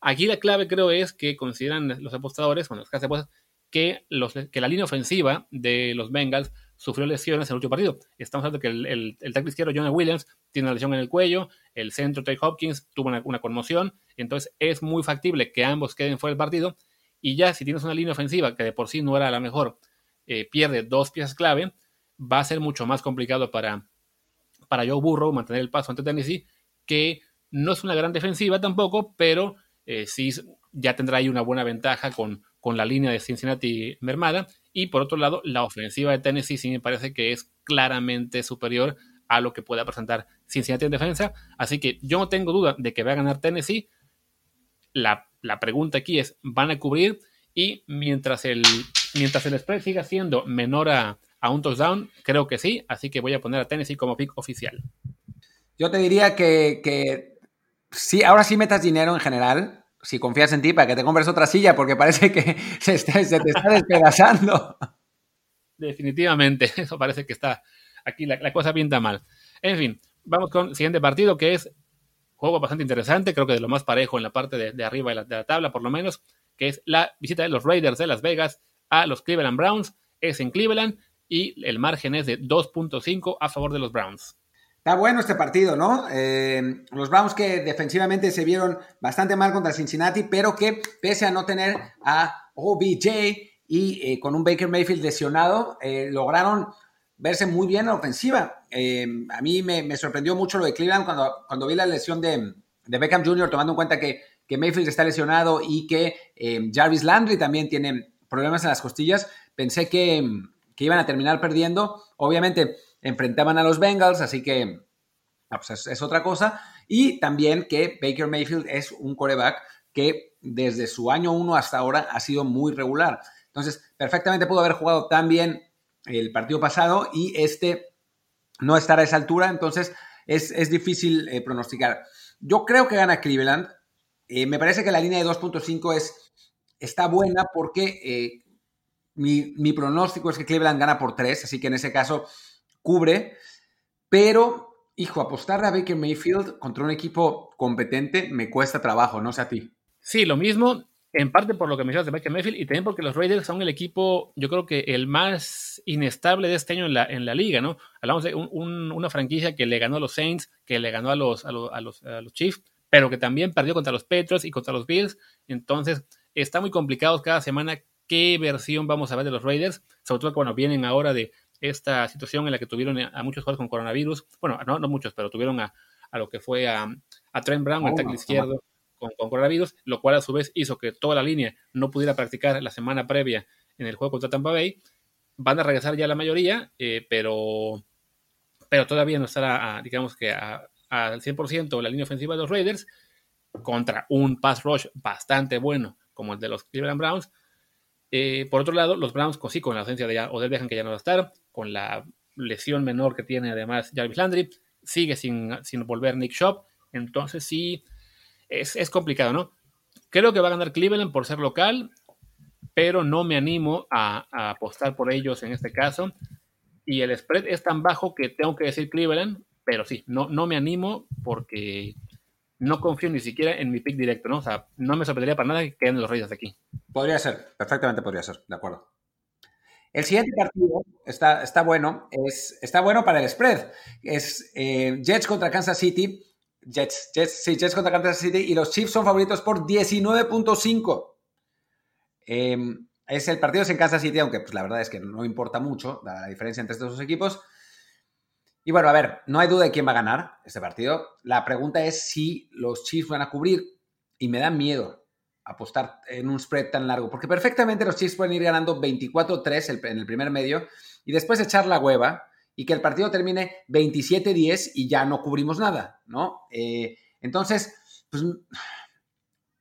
Aquí la clave creo es que consideran los apostadores, bueno, los que que, los, que la línea ofensiva de los Bengals sufrió lesiones en el último partido. Estamos hablando que el, el, el izquierdo, Jonah Williams, tiene una lesión en el cuello, el centro, Trey Hopkins, tuvo una, conmoción, entonces es muy factible que ambos queden fuera del partido. Y ya si tienes una línea ofensiva que de por sí no era la mejor, eh, pierde dos piezas clave, va a ser mucho más complicado para, para Joe Burrow mantener el paso ante Tennessee, que no es una gran defensiva tampoco, pero eh, sí ya tendrá ahí una buena ventaja con, con la línea de Cincinnati mermada. Y por otro lado, la ofensiva de Tennessee sí me parece que es claramente superior a lo que pueda presentar Cincinnati en defensa. Así que yo no tengo duda de que va a ganar Tennessee. La, pregunta aquí es, ¿van a cubrir? Y mientras el, mientras el spread siga siendo menor a, un touchdown, creo que sí. Así que voy a poner a Tennessee como pick oficial. Yo te diría que, que sí, ahora sí metas dinero en general si confías en ti para que te compres otra silla, porque parece que se, te está despedazando. Definitivamente, eso parece que está aquí, la, cosa pinta mal. En fin, vamos con el siguiente partido, que es juego bastante interesante, creo que de lo más parejo en la parte de, arriba de la, tabla, por lo menos, que es la visita de los Raiders de Las Vegas a los Cleveland Browns. Es en Cleveland y el margen es de 2.5 a favor de los Browns. Está bueno este partido, ¿no? Eh, los Browns que defensivamente se vieron bastante mal contra Cincinnati, pero que pese a no tener a OBJ y eh, con un Baker Mayfield lesionado, eh, lograron verse muy bien en la ofensiva. A mí me, sorprendió mucho lo de Cleveland cuando, vi la lesión de, Beckham Jr., tomando en cuenta que, Mayfield está lesionado y que Jarvis Landry también tiene problemas en las costillas. Pensé que, que iban a terminar perdiendo. Obviamente enfrentaban a los Bengals, así que ah, pues es, otra cosa. Y también que Baker Mayfield es un coreback que desde su año 1 hasta ahora ha sido muy regular. Entonces, perfectamente pudo haber jugado tan bien el partido pasado y este no estar a esa altura, entonces es, difícil eh, pronosticar. Yo creo que gana Cleveland. Eh, me parece que la línea de 2.5 es, está buena porque eh, mi, mi, pronóstico es que Cleveland gana por 3, así que en ese caso cubre, pero, hijo, apostar a Baker Mayfield contra un equipo competente me cuesta trabajo, no sé a ti. Sí, lo mismo. En parte por lo que mencionas de Baker Mayfield y también porque los Raiders son el equipo, yo creo que el más inestable de este año en la, en la liga, ¿no? Hablamos de una franquicia que le ganó a los Saints, que le ganó a los, a los, a los, a los Chiefs, pero que también perdió contra los Patriots y contra los Bills. Entonces, está muy complicado cada semana qué versión vamos a ver de los Raiders, sobre todo cuando vienen ahora de esta situación en la que tuvieron a muchos jugadores con coronavirus. Bueno, no, no muchos, pero tuvieron a, a lo que fue a, a Trent Brown, el tackle izquierdo, con, con, coronavirus, lo cual a su vez hizo que toda la línea no pudiera practicar la semana previa en el juego contra Tampa Bay. Van a regresar ya la mayoría, eh, pero, pero todavía no estará, digamos que al 100% la línea ofensiva de los Raiders contra un pass rush bastante bueno como el de los Cleveland Browns. Eh, por otro lado, los Browns, sí, con la ausencia de Odell Beckham, que ya no va a estar, con la lesión menor que tiene además Jarvis Landry, sigue sin, sin volver Nick Shop, entonces sí, es, complicado, ¿no? Creo que va a ganar Cleveland por ser local, pero no me animo a, apostar por ellos en este caso. Y el spread es tan bajo que tengo que decir Cleveland, pero sí, no, no me animo porque no confío ni siquiera en mi pick directo, ¿no? O sea, no me sorprendería para nada que queden los Reyes aquí. Podría ser, perfectamente podría ser, de acuerdo. El siguiente partido está, está bueno, es, está bueno para el spread. Es eh, Jets contra Kansas City. Jets, Jets, sí, Jets contra Kansas City y los Chiefs son favoritos por 19.5. Em, es el partido es en Kansas City, aunque pues, la verdad es que no importa mucho la diferencia entre estos dos equipos. Y bueno, a ver, no hay duda de quién va a ganar este partido. La pregunta es si los Chiefs van a cubrir y me da miedo apostar en un spread tan largo, porque perfectamente los Chiefs pueden ir ganando 24-3 en el primer medio y después echar la hueva y que el partido termine 27-10 y ya no cubrimos nada, ¿no? Eh, entonces, pues,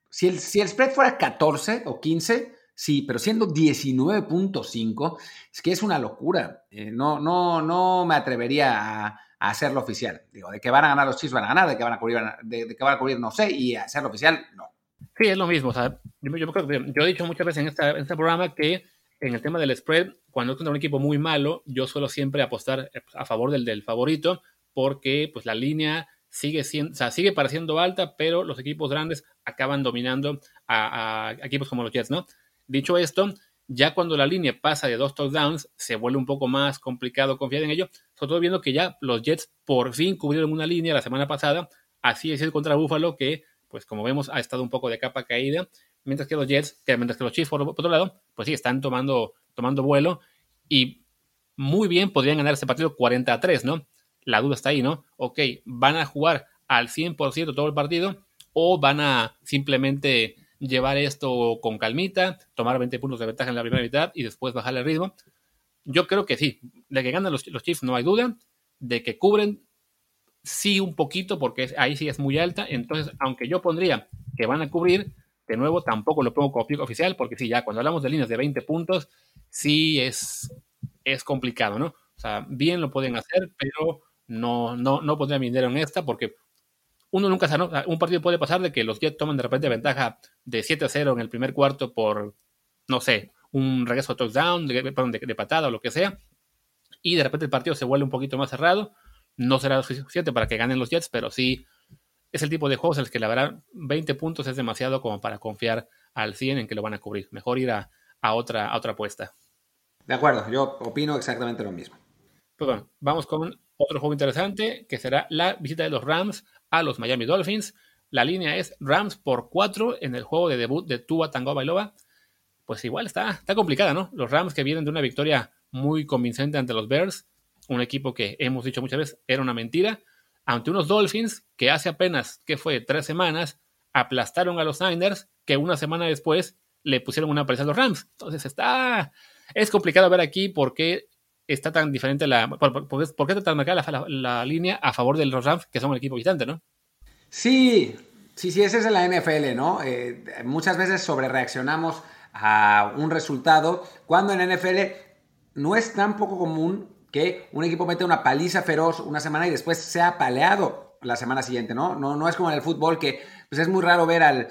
si el, si el spread fuera 14 o 15, sí, pero siendo 19.5, es que es una locura. Eh, no, no, no me atrevería a, hacerlo oficial. Digo, de que van a ganar los Chiefs van a ganar, de que van a cubrir, de, que van a cubrir no sé, y hacerlo oficial, no. Sí, es lo mismo. O sea, yo, yo, yo, he dicho muchas veces en, esta, en este programa que en el tema del spread, cuando es contra un equipo muy malo, yo suelo siempre apostar eh, a favor del, favorito porque pues la línea sigue siendo, o sea, sigue pareciendo alta, pero los equipos grandes acaban dominando a, equipos como los Jets, ¿no? Dicho esto, ya cuando la línea pasa de dos touchdowns, se vuelve un poco más complicado confiar en ello, sobre todo viendo que ya los Jets por fin cubrieron una línea la semana pasada, así es el contra Buffalo, que, pues como vemos, ha estado un poco de capa caída, mientras que los Jets, que mientras que los Chiefs por, otro lado, pues sí, están tomando, tomando vuelo y muy bien podrían ganar este partido 40 a 3, ¿no? La duda está ahí, ¿no? Ok, ¿van a jugar al 100% todo el partido o van a simplemente llevar esto con calmita, tomar 20 puntos de ventaja en la primera mitad y después bajar el ritmo? Yo creo que sí, de que ganan los, los Chiefs no hay duda, de que cubren sí un poquito porque ahí sí es muy alta, entonces aunque yo pondría que van a cubrir, de nuevo, tampoco lo pongo como pico oficial, porque sí, ya cuando hablamos de líneas de 20 puntos, sí es, es complicado, ¿no? O sea, bien lo pueden hacer, pero no, no, no pondría mi dinero en esta, porque uno nunca sabe. Un partido puede pasar de que los Jets toman de repente ventaja de 7 a 0 en el primer cuarto por, no sé, un regreso a touchdown, de, de, de patada o lo que sea, y de repente el partido se vuelve un poquito más cerrado. No será suficiente para que ganen los Jets, pero sí es el tipo de juegos en los que la verdad 20 puntos es demasiado como para confiar al 100 en que lo van a cubrir. Mejor ir a, otra, otra apuesta. De acuerdo, yo opino exactamente lo mismo. Pues bueno, vamos con otro juego interesante que será la visita de los Rams a los Miami Dolphins. La línea es Rams por 4 en el juego de debut de Tua Tango Bailoba. Pues igual está, está complicada, ¿no? Los Rams que vienen de una victoria muy convincente ante los Bears, un equipo que hemos dicho muchas veces era una mentira, ante unos Dolphins que hace apenas, que fue tres semanas, aplastaron a los Niners, que una semana después le pusieron una presa a los Rams. Entonces está, es complicado ver aquí por qué está tan diferente la, por, qué está tan marcada la, línea a favor de los Rams, que son el equipo visitante, ¿no? Sí, sí, sí, ese es la NFL, ¿no? Eh, muchas veces sobre reaccionamos a un resultado cuando en NFL no es tan poco común que un equipo mete una paliza feroz una semana y después sea paleado la semana siguiente, ¿no? No, no es como en el fútbol que pues es muy raro ver al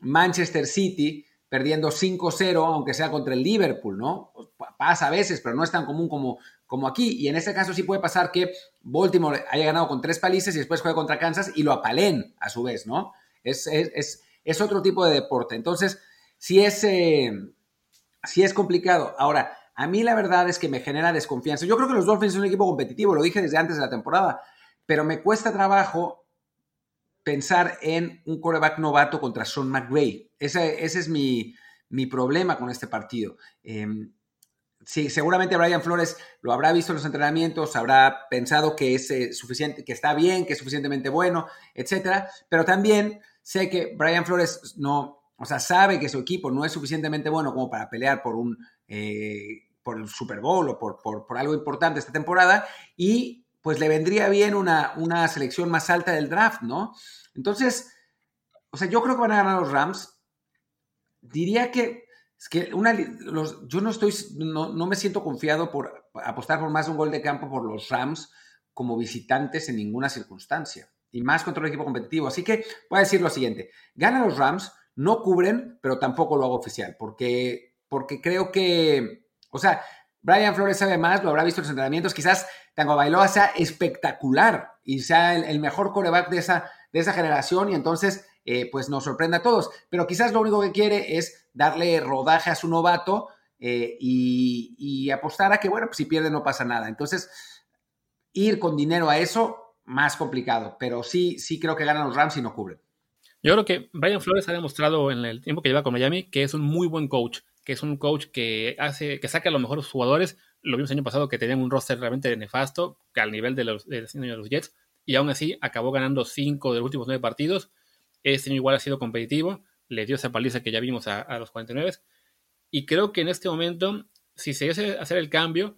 Manchester City perdiendo 5-0, aunque sea contra el Liverpool, ¿no? Pasa a veces, pero no es tan común como, como aquí. Y en este caso sí puede pasar que Baltimore haya ganado con tres palizas y después juegue contra Kansas y lo apalen a su vez, ¿no? Es, es, es, otro tipo de deporte. Entonces, sí es, eh, es complicado. Ahora, a mí la verdad es que me genera desconfianza. Yo creo que los Dolphins son un equipo competitivo, lo dije desde antes de la temporada, pero me cuesta trabajo pensar en un coreback novato contra Sean McVay. Ese, es mi, mi, problema con este partido. Em, sí, seguramente Brian Flores lo habrá visto en los entrenamientos, habrá pensado que es eh, suficiente, que está bien, que es suficientemente bueno, etcétera. Pero también sé que Brian Flores no, o sea, sabe que su equipo no es suficientemente bueno como para pelear por un eh, por el Super Bowl o por, por, algo importante esta temporada y pues le vendría bien una, una selección más alta del draft, ¿no? Entonces, o sea, yo creo que van a ganar los Rams. Diría que es que una, yo no estoy, no, no, me siento confiado por apostar por más de un gol de campo por los Rams como visitantes en ninguna circunstancia. Y más contra un equipo competitivo. Así que voy a decir lo siguiente. Ganan los Rams, no cubren, pero tampoco lo hago oficial. Porque, porque creo que, o sea, Brian Flores sabe más, lo habrá visto en los entrenamientos. Quizás Tango Bailoa sea espectacular y sea el, mejor coreback de esa, de esa generación. Y entonces eh, pues nos sorprende a todos. Pero quizás lo único que quiere es darle rodaje a su novato eh, y, apostar a que, bueno, pues si pierde no pasa nada. Entonces, ir con dinero a eso, más complicado. Pero sí, sí creo que ganan los Rams y no cubren. Yo creo que Brian Flores ha demostrado en el tiempo que lleva con Miami que es un muy buen coach, que es un coach que hace, que saca a los mejores jugadores. Lo vimos el año pasado que tenían un roster realmente nefasto, que al nivel de los, de los Jets, y aún así acabó ganando cinco de los últimos nueve partidos este año igual ha sido competitivo, le dio esa paliza que ya vimos a, los 49. Y creo que en este momento, si se hace hacer el cambio,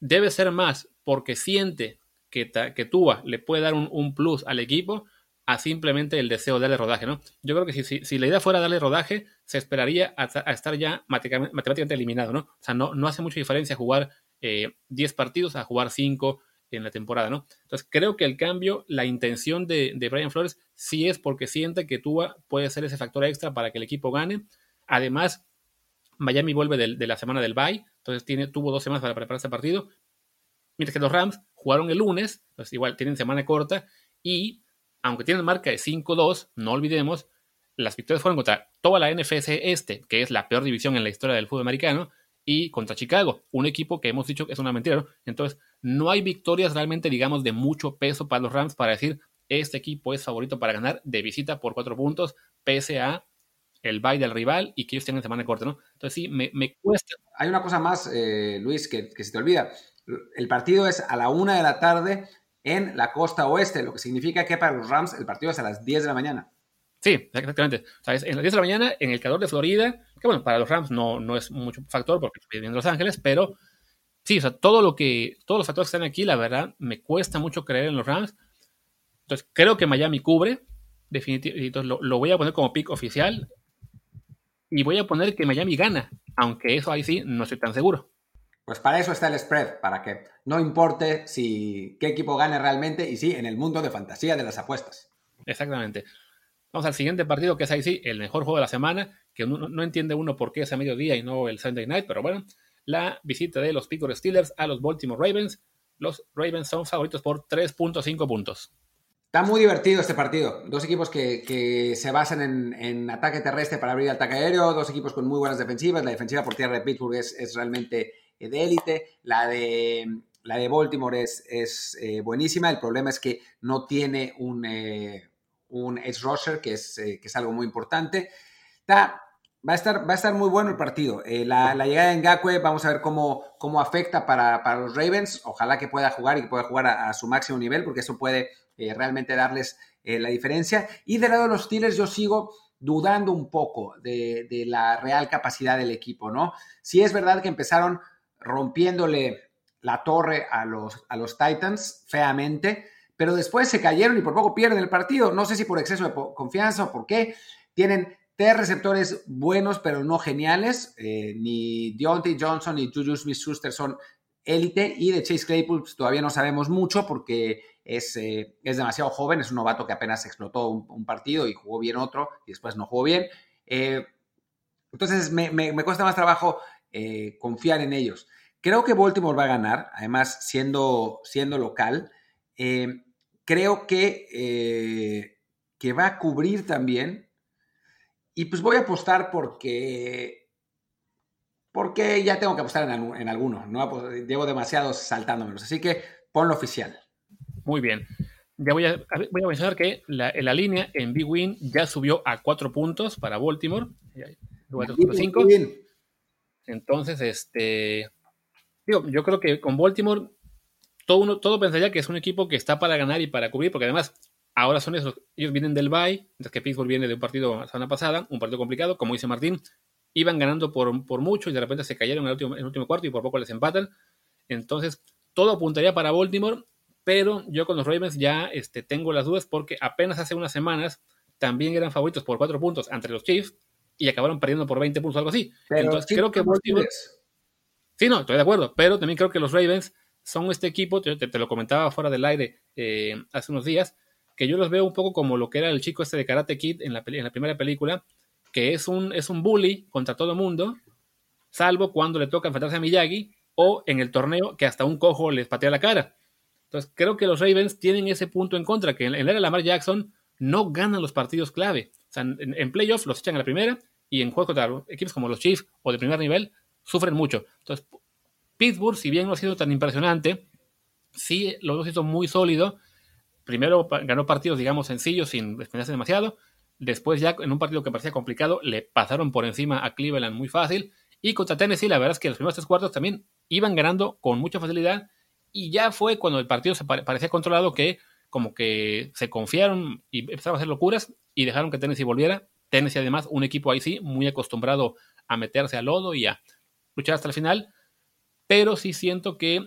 debe ser más porque siente que, que Tua le puede dar un, plus al equipo a simplemente el deseo de darle rodaje, ¿no? Yo creo que si, la idea fuera darle rodaje, se esperaría a, estar ya matemáticamente, eliminado, ¿no? O sea, no, no hace mucha diferencia jugar 10 eh, partidos a jugar 5 en la temporada, ¿no? Entonces creo que el cambio, la intención de, Brian Flores sí es porque siente que Tua puede ser ese factor extra para que el equipo gane. Además, Miami vuelve de, la semana del bye, entonces tiene, tuvo dos semanas para preparar ese partido. Mientras que los Rams jugaron el lunes, pues igual tienen semana corta y aunque tienen marca de 5-2, no olvidemos, las victorias fueron contra toda la NFC este, que es la peor división en la historia del fútbol americano, y contra Chicago, un equipo que hemos dicho que es una mentira. Entonces, no hay victorias realmente, digamos, de mucho peso para los Rams para decir este equipo es favorito para ganar de visita por cuatro puntos, pese a el bye del rival y que ellos tienen semana corta, ¿no? Entonces sí, me, cuesta. Hay una cosa más, eh, Luis, que, se te olvida. El partido es a la una de la tarde en la costa oeste, lo que significa que para los Rams el partido es a las 10 de la mañana. Sí, exactamente. O sea, es en las 10 de la mañana en el calor de Florida, que bueno, para los Rams no, no es mucho factor porque viven en Los Ángeles, pero sí, o sea, todo lo que, todos los factores que están aquí, la verdad, me cuesta mucho creer en los Rams. Entonces, creo que Miami cubre, definitivamente, lo, lo voy a poner como pick oficial y voy a poner que Miami gana, aunque eso ahí sí no estoy tan seguro. Pues para eso está el spread, para que no importe si qué equipo gane realmente y sí, en el mundo de fantasía de las apuestas. Exactamente. Vamos al siguiente partido, que es ahí sí, el mejor juego de la semana, que no, entiende uno por qué es a mediodía y no el Sunday night, pero bueno, la visita de los Pittsburgh Steelers a los Baltimore Ravens. Los Ravens son favoritos por 3.5 puntos. Está muy divertido este partido. Dos equipos que, se basan en, ataque terrestre para abrir el ataque aéreo, dos equipos con muy buenas defensivas. La defensiva por tierra de Pittsburgh es, realmente de élite. La de, la de Baltimore es, es eh, buenísima. El problema es que no tiene un... Eh, un edge rusher, que es, eh, que es algo muy importante. va, a estar, va a estar muy bueno el partido. La, llegada de Ngakwe, vamos a ver cómo, cómo afecta para, los Ravens. Ojalá que pueda jugar y que pueda jugar a, su máximo nivel, porque eso puede realmente darles la diferencia. Y del lado de los Steelers, yo sigo dudando un poco de, de, la real capacidad del equipo, ¿no? Si es verdad que empezaron rompiéndole la torre a los, a los Titans feamente, pero después se cayeron y por poco pierden el partido. No sé si por exceso de confianza o por qué. Tienen tres receptores buenos, pero no geniales. Eh, ni Deontay Johnson ni Juju Smith-Schuster son élite. Y de Chase Claypool pues, todavía no sabemos mucho porque es, eh, es, demasiado joven. Es un novato que apenas explotó un, partido y jugó bien otro y después no jugó bien. Eh, entonces me, cuesta más trabajo confiar en ellos. Creo que Baltimore va a ganar, además siendo, siendo local creo que, eh, que va a cubrir también. y pues voy a apostar porque, porque ya tengo que apostar en, en alguno, ¿no? Llevo demasiados saltándomelos, así que ponlo oficial. Muy bien. Ya voy a, voy a mencionar que la, la línea en Big Win ya subió a cuatro puntos para Baltimore. Entonces, este, digo, yo creo que con Baltimore todo, uno, todo pensaría que es un equipo que está para ganar y para cubrir, porque además ahora son esos, ellos vienen del bye, mientras que Pittsburgh viene de un partido la semana pasada, un partido complicado, como dice Martín, iban ganando por, por mucho y de repente se cayeron en el, último, en el último cuarto y por poco les empatan. Entonces, todo apuntaría para Baltimore, pero yo con los Ravens ya este, tengo las dudas porque apenas hace unas semanas también eran favoritos por cuatro puntos ante los Chiefs y acabaron perdiendo por 20 puntos o algo así. Entonces creo que Baltimore... Sí, no, estoy de acuerdo, pero también creo que los Ravens son este equipo, te, te lo comentaba fuera del aire eh, hace unos días, que yo los veo un poco como lo que era el chico este de Karate Kid en la, en primera película, que es un, es un bully contra todo mundo, salvo cuando le toca enfrentarse a Miyagi o en el torneo que hasta un cojo les patea la cara. Entonces, creo que los Ravens tienen ese punto en contra, que en, la era de Lamar Jackson no ganan los partidos clave. O sea, en, playoffs los echan a la primera y en juegos contra equipos como los Chiefs o de primer nivel sufren mucho. Entonces, Pittsburgh, si bien no ha sido tan impresionante, sí lo ha sido muy sólido. Primero ganó partidos, digamos, sencillos, sin despeñarse demasiado. Después, ya en un partido que parecía complicado, le pasaron por encima a Cleveland muy fácil. Y contra Tennessee, la verdad es que los primeros tres cuartos también iban ganando con mucha facilidad y ya fue cuando el partido se parecía controlado que como que se confiaron y empezaron a hacer locuras y dejaron que Tennessee volviera. Tennessee además un equipo ahí sí muy acostumbrado a meterse al lodo y a luchar hasta el final, pero sí siento que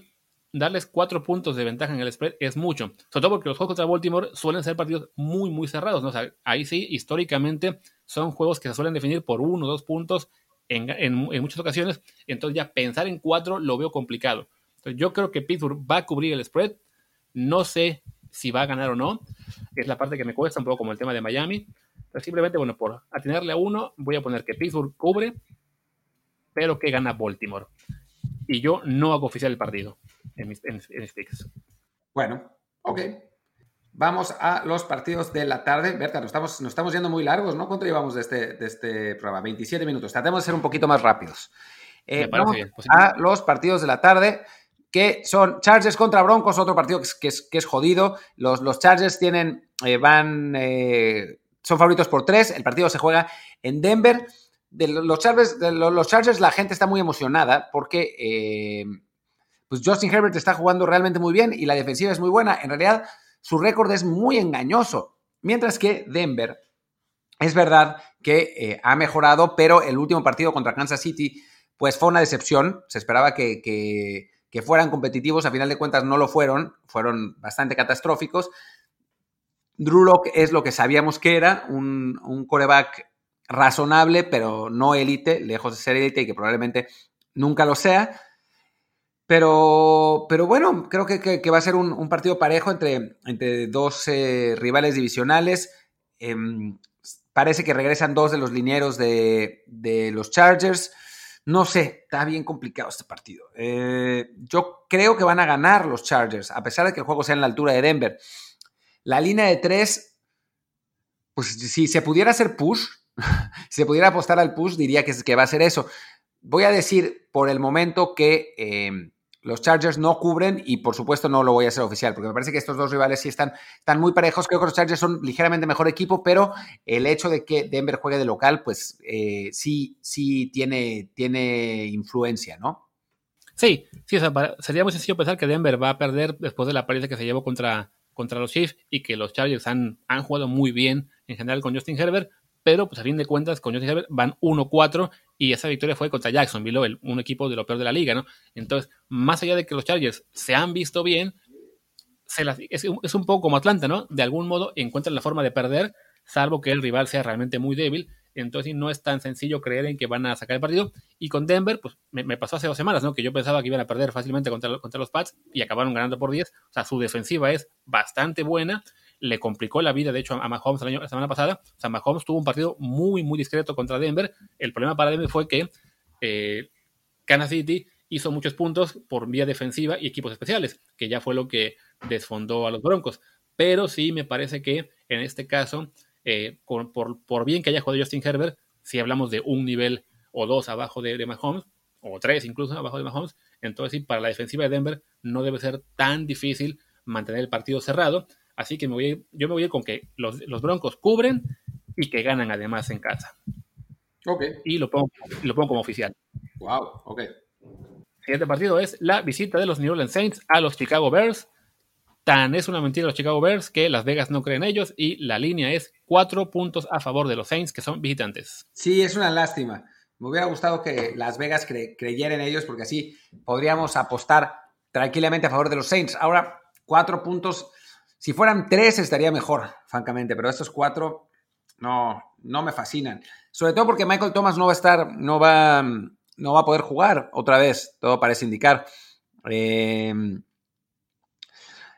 darles cuatro puntos de ventaja en el spread es mucho, sobre todo porque los juegos contra Baltimore suelen ser partidos muy muy cerrados, ¿no? ahí sí históricamente son juegos que se suelen definir por uno o dos puntos en, muchas ocasiones, entonces ya pensar en cuatro lo veo complicado yo creo que Pittsburgh va a cubrir el spread. No sé si va a ganar o no. Es la parte que me cuesta un poco como el tema de Miami. Pero simplemente, bueno, por atenerle a uno, voy a poner que Pittsburgh cubre, pero que gana Baltimore. Y yo no hago oficial el partido en mis, en, Bueno, ok. Vamos a los partidos de la tarde. Berta, nos estamos, nos estamos yendo muy largos, ¿no? ¿Cuánto llevamos de este, de este programa? 27 minutos. Tratemos de ser un poquito más rápidos. Eh, vamos pues a los partidos de la tarde que son Chargers contra Broncos, otro partido que es, que es, jodido. Los, los, Chargers tienen, eh, van, eh, son favoritos por tres. El partido se juega en Denver. De los, Chargers, los la gente está muy emocionada porque eh, pues Justin Herbert está jugando realmente muy bien y la defensiva es muy buena. En realidad, su récord es muy engañoso. Mientras que Denver, es verdad que ha mejorado, pero el último partido contra Kansas City, pues fue una decepción. Se esperaba que, que fueran competitivos, a final de cuentas no lo fueron, fueron bastante catastróficos. Drew es lo que sabíamos que era, un, un coreback razonable, pero no élite, lejos de ser élite y que probablemente nunca lo sea. Pero, pero bueno, creo que, va a ser un, partido parejo entre, entre dos eh, rivales divisionales. Em, parece que regresan dos de los linieros de, de los Chargers. No sé, está bien complicado este partido. Eh, yo creo que van a ganar los Chargers, a pesar de que el juego sea en la altura de Denver. La línea de tres, pues si se pudiera hacer push, si se pudiera apostar al push, diría que, que va a ser eso. Voy a decir por el momento que eh, los Chargers no cubren y por supuesto no lo voy a hacer oficial, porque me parece que estos dos rivales sí están, están muy parejos. Creo que los Chargers son ligeramente mejor equipo, pero el hecho de que Denver juegue de local, pues eh, sí, sí tiene, tiene influencia, ¿no? Sí, sí, sería muy sencillo pensar que Denver va a perder después de la pérdida que se llevó contra, contra los Chiefs y que los Chargers han, han jugado muy bien en general con Justin Herbert, pero pues a fin de cuentas con Justin Herbert van 1-4 y esa victoria fue contra Jacksonville, un equipo de lo peor de la liga, ¿no? Entonces, más allá de que los Chargers se han visto bien, es, un poco como Atlanta, ¿no? De algún modo encuentran la forma de perder, salvo que el rival sea realmente muy débil. Entonces no es tan sencillo creer en que van a sacar el partido. Y con Denver, pues me, pasó hace dos semanas, ¿no? Que yo pensaba que iban a perder fácilmente contra, contra los Pats y acabaron ganando por 10. O sea, su defensiva es bastante buena le complicó la vida, de hecho, a Mahomes la semana pasada. O sea, Mahomes tuvo un partido muy, muy discreto contra Denver. El problema para Denver fue que eh, Kansas City hizo muchos puntos por vía defensiva y equipos especiales, que ya fue lo que desfondó a los Broncos. Pero sí me parece que en este caso eh, por, bien que haya jugado Justin Herbert, si hablamos de un nivel o dos abajo de, de Mahomes, o tres incluso abajo de Mahomes, entonces sí, para la defensiva de Denver no debe ser tan difícil mantener el partido cerrado. Así que me voy yo me voy a ir con que los, Broncos cubren y que ganan además en casa. Ok. Y lo pongo, lo pongo como oficial. Wow, ok. Siguiente partido es la visita de los New Orleans Saints a los Chicago Bears. Tan es una mentira los Chicago Bears que Las Vegas no creen en ellos y la línea es cuatro puntos a favor de los Saints que son visitantes. Sí, es una lástima. Me hubiera gustado que Las Vegas creyera en ellos porque así podríamos apostar tranquilamente a favor de los Saints. Ahora, cuatro puntos. Si fueran tres estaría mejor, francamente, pero estos cuatro no, no me fascinan. Sobre todo porque Michael Thomas no va a estar, no va, no va a poder jugar otra vez, todo parece indicar. Eh,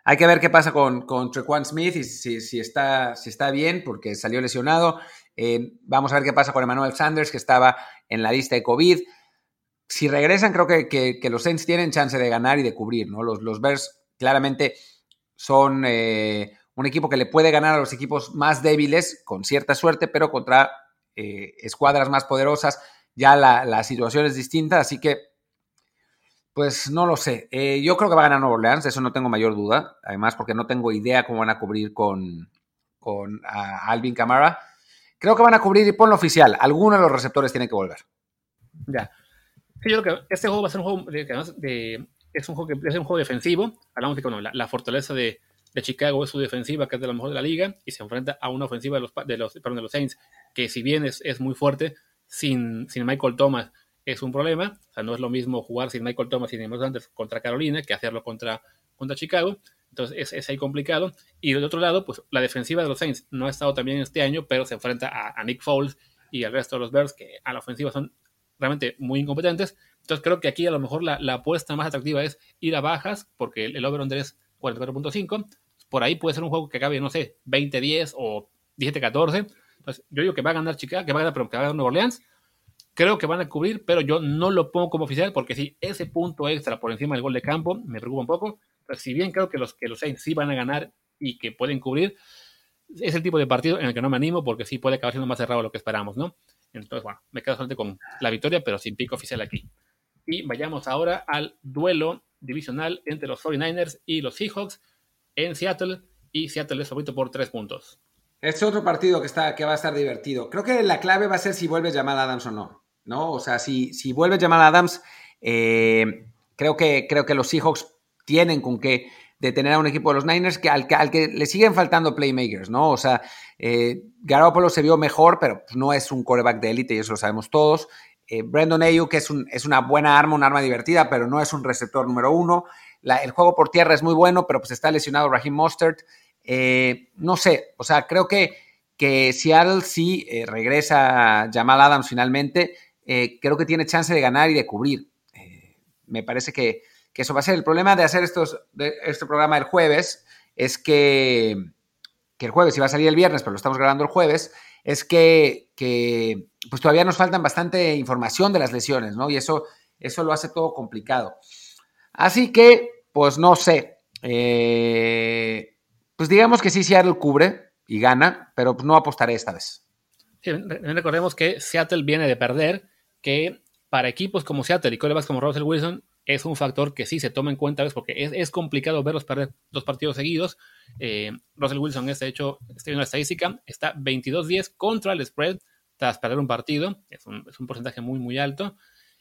hay que ver qué pasa con, Trequan Smith y si, está, si está bien, porque salió lesionado. Eh, vamos a ver qué pasa con Emmanuel Sanders, que estaba en la lista de COVID. Si regresan, creo que, los Saints tienen chance de ganar y de cubrir, ¿no? Los, los Bears claramente son eh, un equipo que le puede ganar a los equipos más débiles con cierta suerte, pero contra eh, escuadras más poderosas ya la, situación es distinta, así que pues no lo sé. yo creo que va a ganar Nueva Orleans, eso no tengo mayor duda. Además, porque no tengo idea cómo van a cubrir con, con Alvin Camara. Creo que van a cubrir y ponlo oficial. Alguno de los receptores tiene que volver. Ya. Sí, yo creo que este juego va a ser un juego de, es un juego que es un juego defensivo. Hablamos de que la, fortaleza de, Chicago es su defensiva, que es de la mejor de la liga, y se enfrenta a una ofensiva de los, de los, de los Saints, que si bien es, es muy fuerte, sin, sin, Michael Thomas es un problema. O sea, no es lo mismo jugar sin Michael Thomas y sin antes contra Carolina que hacerlo contra, contra Chicago. Entonces es, es, ahí complicado. Y del otro lado, pues la defensiva de los Saints no ha estado también este año, pero se enfrenta a, Nick Foles y al resto de los Bears, que a la ofensiva son realmente muy incompetentes. Entonces creo que aquí a lo mejor la, apuesta más atractiva es ir a bajas, porque el, over-under es 44.5. Por ahí puede ser un juego que acabe, no sé, 20-10 o 17-14. Entonces yo digo que va a ganar Chicago, que va a ganar, pero que va a ganar Nueva Orleans. Creo que van a cubrir, pero yo no lo pongo como oficial porque si ese punto extra por encima del gol de campo me preocupa un poco si bien creo que los, que los Saints sí van a ganar y que pueden cubrir, es el tipo de partido en el que no me animo porque sí puede acabar siendo más cerrado de lo que esperamos, ¿no? Entonces, bueno, me quedo solamente con la victoria, pero sin pico oficial aquí. Y vayamos ahora al duelo divisional entre los 49ers y los Seahawks en Seattle. Y Seattle es favorito por tres puntos. Es otro partido que, está, que va a estar divertido. Creo que la clave va a ser si vuelve Jamal Adams o no. ¿no? O sea, si, si vuelve Jamal Adams, eh, creo, que, creo que los Seahawks tienen con qué detener a un equipo de los Niners que al, que le siguen faltando playmakers, ¿no? O sea, eh, Garoppolo se vio mejor, pero pues, no es un quarterback de élite y eso lo sabemos todos. Eh, Brandon Ayuk es, un, es, una buena arma, un arma divertida, pero no es un receptor número uno. el juego por tierra es muy bueno, pero pues está lesionado Raheem Mostert. Eh, no sé, o sea, creo que, que Seattle sí eh, regresa Jamal Adams finalmente. creo que tiene chance de ganar y de cubrir. me parece que, que eso va a ser el problema de hacer estos, este programa el jueves, es que, que el jueves iba a salir el viernes, pero lo estamos grabando el jueves, es que, que, pues todavía nos faltan bastante información de las lesiones, ¿no? Y eso, eso lo hace todo complicado. Así que, pues no sé, eh, pues digamos que sí Seattle cubre y gana, pero no apostaré esta vez. recordemos que Seattle viene de perder, que para equipos como Seattle y corebacks como Russell Wilson es un factor que sí se toma en cuenta, ¿ves? porque es, complicado verlos perder dos partidos seguidos. Eh, Russell Wilson, es, de hecho, estoy en la estadística, está 22-10 contra el spread tras perder un partido, es un, porcentaje muy, muy alto.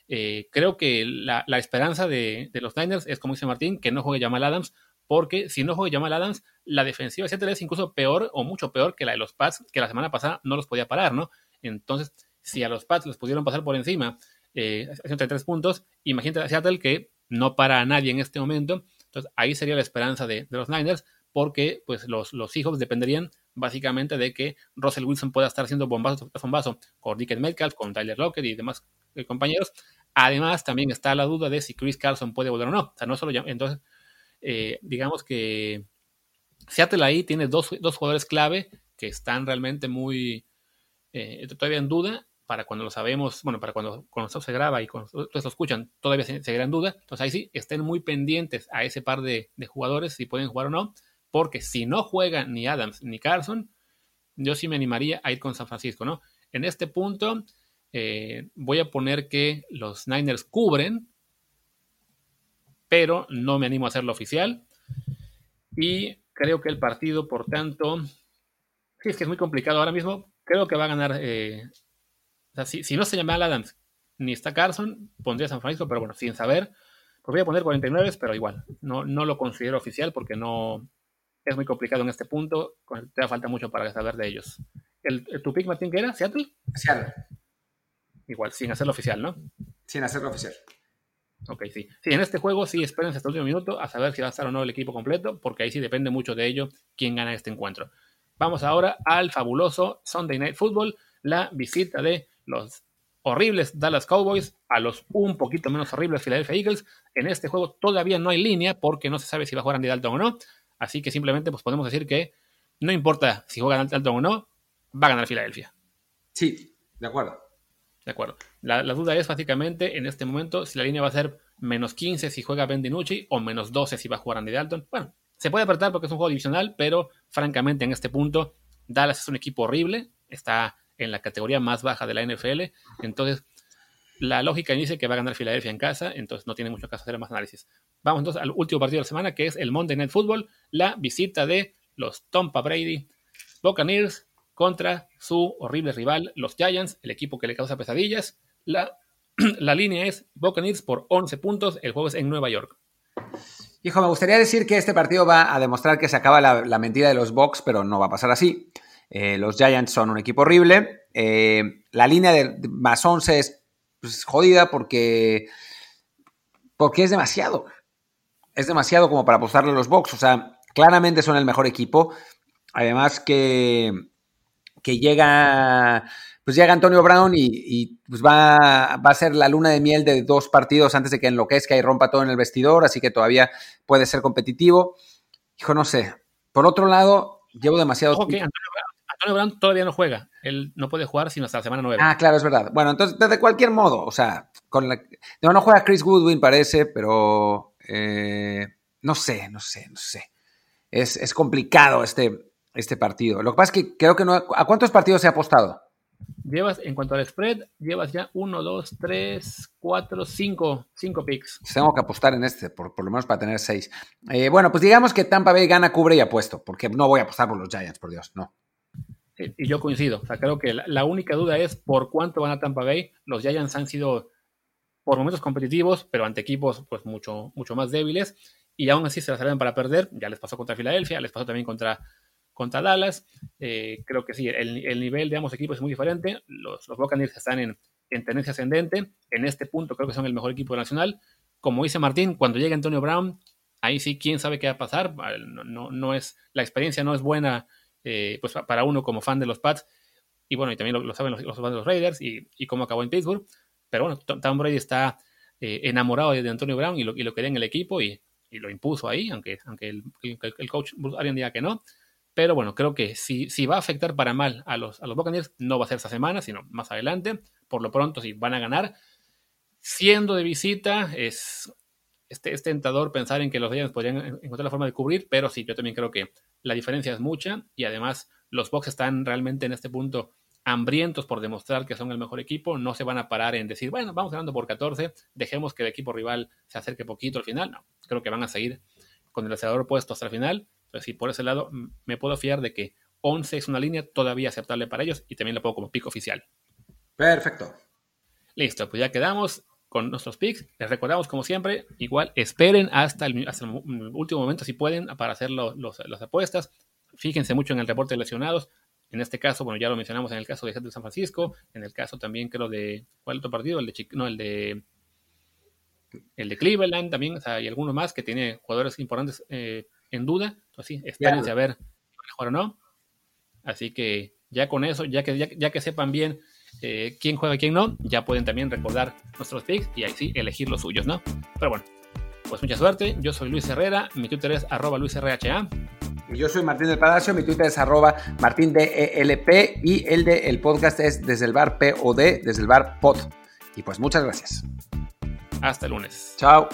Eh, creo que la, esperanza de, los Niners es, como dice Martín, que no juegue Jamal Adams, porque si no juega Jamal Adams, la defensiva de es incluso peor o mucho peor que la de los Pats, que la semana pasada no los podía parar, ¿no? Entonces, si a los Pats los pudieron pasar por encima eh, 33 puntos. Imagínate a Seattle que no para a nadie en este momento. Entonces ahí sería la esperanza de, los Niners porque pues los, los Seahawks dependerían básicamente de que Russell Wilson pueda estar haciendo bombazo tras bombazo con Dickens Metcalf, con Tyler Lockett y demás eh, compañeros. Además, también está la duda de si Chris Carlson puede volver o no. O sea, no solo Entonces, eh, digamos que Seattle ahí tiene dos, dos, jugadores clave que están realmente muy eh, todavía en duda para cuando lo sabemos, bueno, para cuando, cuando se graba y cuando ustedes lo escuchan, todavía se, en duda. Entonces ahí sí, estén muy pendientes a ese par de, jugadores, si pueden jugar o no, porque si no juegan ni Adams ni Carlson, yo sí me animaría a ir con San Francisco, ¿no? En este punto eh, voy a poner que los Niners cubren, pero no me animo a hacerlo oficial. Y creo que el partido, por tanto, sí, es que es muy complicado ahora mismo. Creo que va a ganar. Eh, si, no se llama Adams ni está Carson, pondría San Francisco, pero bueno, sin saber, pues voy a poner 49, pero igual, no, no lo considero oficial porque no es muy complicado en este punto. Te falta mucho para saber de ellos. ¿El, tu pick, Martín, qué era? ¿Seattle? Seattle. Igual, sin hacerlo oficial, ¿no? Sin hacerlo oficial. Ok, sí. Sí, en este juego sí espérense hasta el último minuto a saber si va a estar o no el equipo completo, porque ahí sí depende mucho de ello quién gana este encuentro. Vamos ahora al fabuloso Sunday Night Football, la visita de los horribles Dallas Cowboys a los un poquito menos horribles Philadelphia Eagles. En este juego todavía no hay línea porque no se sabe si va a jugar Andy Dalton o no, así que simplemente pues podemos decir que no importa si juega Dalton o no, va a ganar Philadelphia. Sí, de acuerdo. De acuerdo. La, duda es básicamente en este momento si la línea va a ser menos 15 si juega Ben DiNucci o menos 12 si va a jugar Andy Dalton. Bueno, se puede apretar porque es un juego divisional, pero francamente en este punto Dallas es un equipo horrible, está en la categoría más baja de la NFL, entonces la lógica dice que va a ganar Filadelfia en casa, entonces no tiene mucho caso hacer más análisis. Vamos entonces al último partido de la semana, que es el Monday Night Football, la visita de los Tompa Brady Buccaneers contra su horrible rival, los Giants, el equipo que le causa pesadillas. La, la línea es Buccaneers por 11 puntos. El juego es en Nueva York. Hijo, me gustaría decir que este partido va a demostrar que se acaba la, mentira de los Bucks, pero no va a pasar así. Eh, los Giants son un equipo horrible. Eh, la línea de más 11 es pues, jodida porque, porque es demasiado. Es demasiado como para apostarle a los Bucks. O sea, claramente son el mejor equipo. Además que que llega, pues llega Antonio Brown y, pues va, va, a ser la luna de miel de dos partidos antes de que enloquezca y rompa todo en el vestidor, así que todavía puede ser competitivo. Hijo, no sé. Por otro lado, llevo demasiado... Antonio, Brown, todavía no juega. Él no puede jugar sino hasta la semana 9. Ah, claro, es verdad. Bueno, entonces, de cualquier modo, o sea, con la... no, no juega Chris Goodwin, parece, pero... Eh, no sé, no sé, no sé. Es, es complicado este, este partido. Lo que pasa es que creo que no. ¿A cuántos partidos se ha apostado? Llevas, en cuanto al spread, llevas ya uno, dos, tres, cuatro, cinco, cinco picks. Tengo que apostar en este, por, por lo menos para tener seis. Eh, bueno, pues digamos que Tampa Bay gana, cubre y apuesto, porque no voy a apostar por los Giants, por Dios, no. Y yo coincido. O sea, creo que la, única duda es por cuánto van a Tampa Bay. Los Giants han sido por momentos competitivos, pero ante equipos pues mucho, mucho más débiles. Y aún así se las salen para perder. Ya les pasó contra Filadelfia, les pasó también contra contra Dallas. Eh, creo que sí, el, nivel de ambos equipos es muy diferente. Los, los están en, tendencia ascendente. En este punto creo que son el mejor equipo nacional. Como dice Martín, cuando llegue Antonio Brown, ahí sí, quién sabe qué va a pasar. No, no, es, la experiencia no es buena eh, pues para uno como fan de los Pats. Y bueno, y también lo, saben los, los, de los Raiders y, cómo acabó en Pittsburgh. Pero bueno, Tom Brady está eh, enamorado de, Antonio Brown y lo, y lo quería en el equipo y, lo impuso ahí, aunque, aunque el, el, coach Bruce Arian diga que no. Pero bueno, creo que si, si va a afectar para mal a los, a los Buccaneers, no va a ser esta semana, sino más adelante. Por lo pronto, si van a ganar. Siendo de visita, es, este, es tentador pensar en que los Giants podrían encontrar la forma de cubrir, pero sí, yo también creo que la diferencia es mucha y además los Bucks están realmente en este punto hambrientos por demostrar que son el mejor equipo, no se van a parar en decir, bueno, vamos ganando por 14, dejemos que el equipo rival se acerque poquito al final, no, creo que van a seguir con el acelerador puesto hasta el final entonces, sí, por ese lado me puedo fiar de que 11 es una línea todavía aceptable para ellos y también lo pongo como pico oficial. Perfecto. Listo, pues ya quedamos con nuestros picks. Les recordamos, como siempre, igual esperen hasta el, último momento si pueden para hacer las apuestas. Fíjense mucho en el reporte de lesionados. En este caso, bueno, ya lo mencionamos en el caso de San Francisco, en el caso también creo de, ¿cuál otro partido? El de, no, el de, el de Cleveland también, o sea, hay alguno más que tiene jugadores importantes eh, en duda. Entonces sí, espérense a ver mejor o no. Así que ya con eso, ya que, ya, que sepan bien eh, quién juega y quién no, ya pueden también recordar nuestros picks y ahí sí elegir los suyos, ¿no? Pero bueno, pues mucha suerte. Yo soy Luis Herrera, mi Twitter es arroba luisrha. Y yo soy Martín del Palacio, mi Twitter es arroba martindelp y el de el podcast es desde el bar POD, desde el bar POD. Y pues muchas gracias. Hasta el lunes. Chao.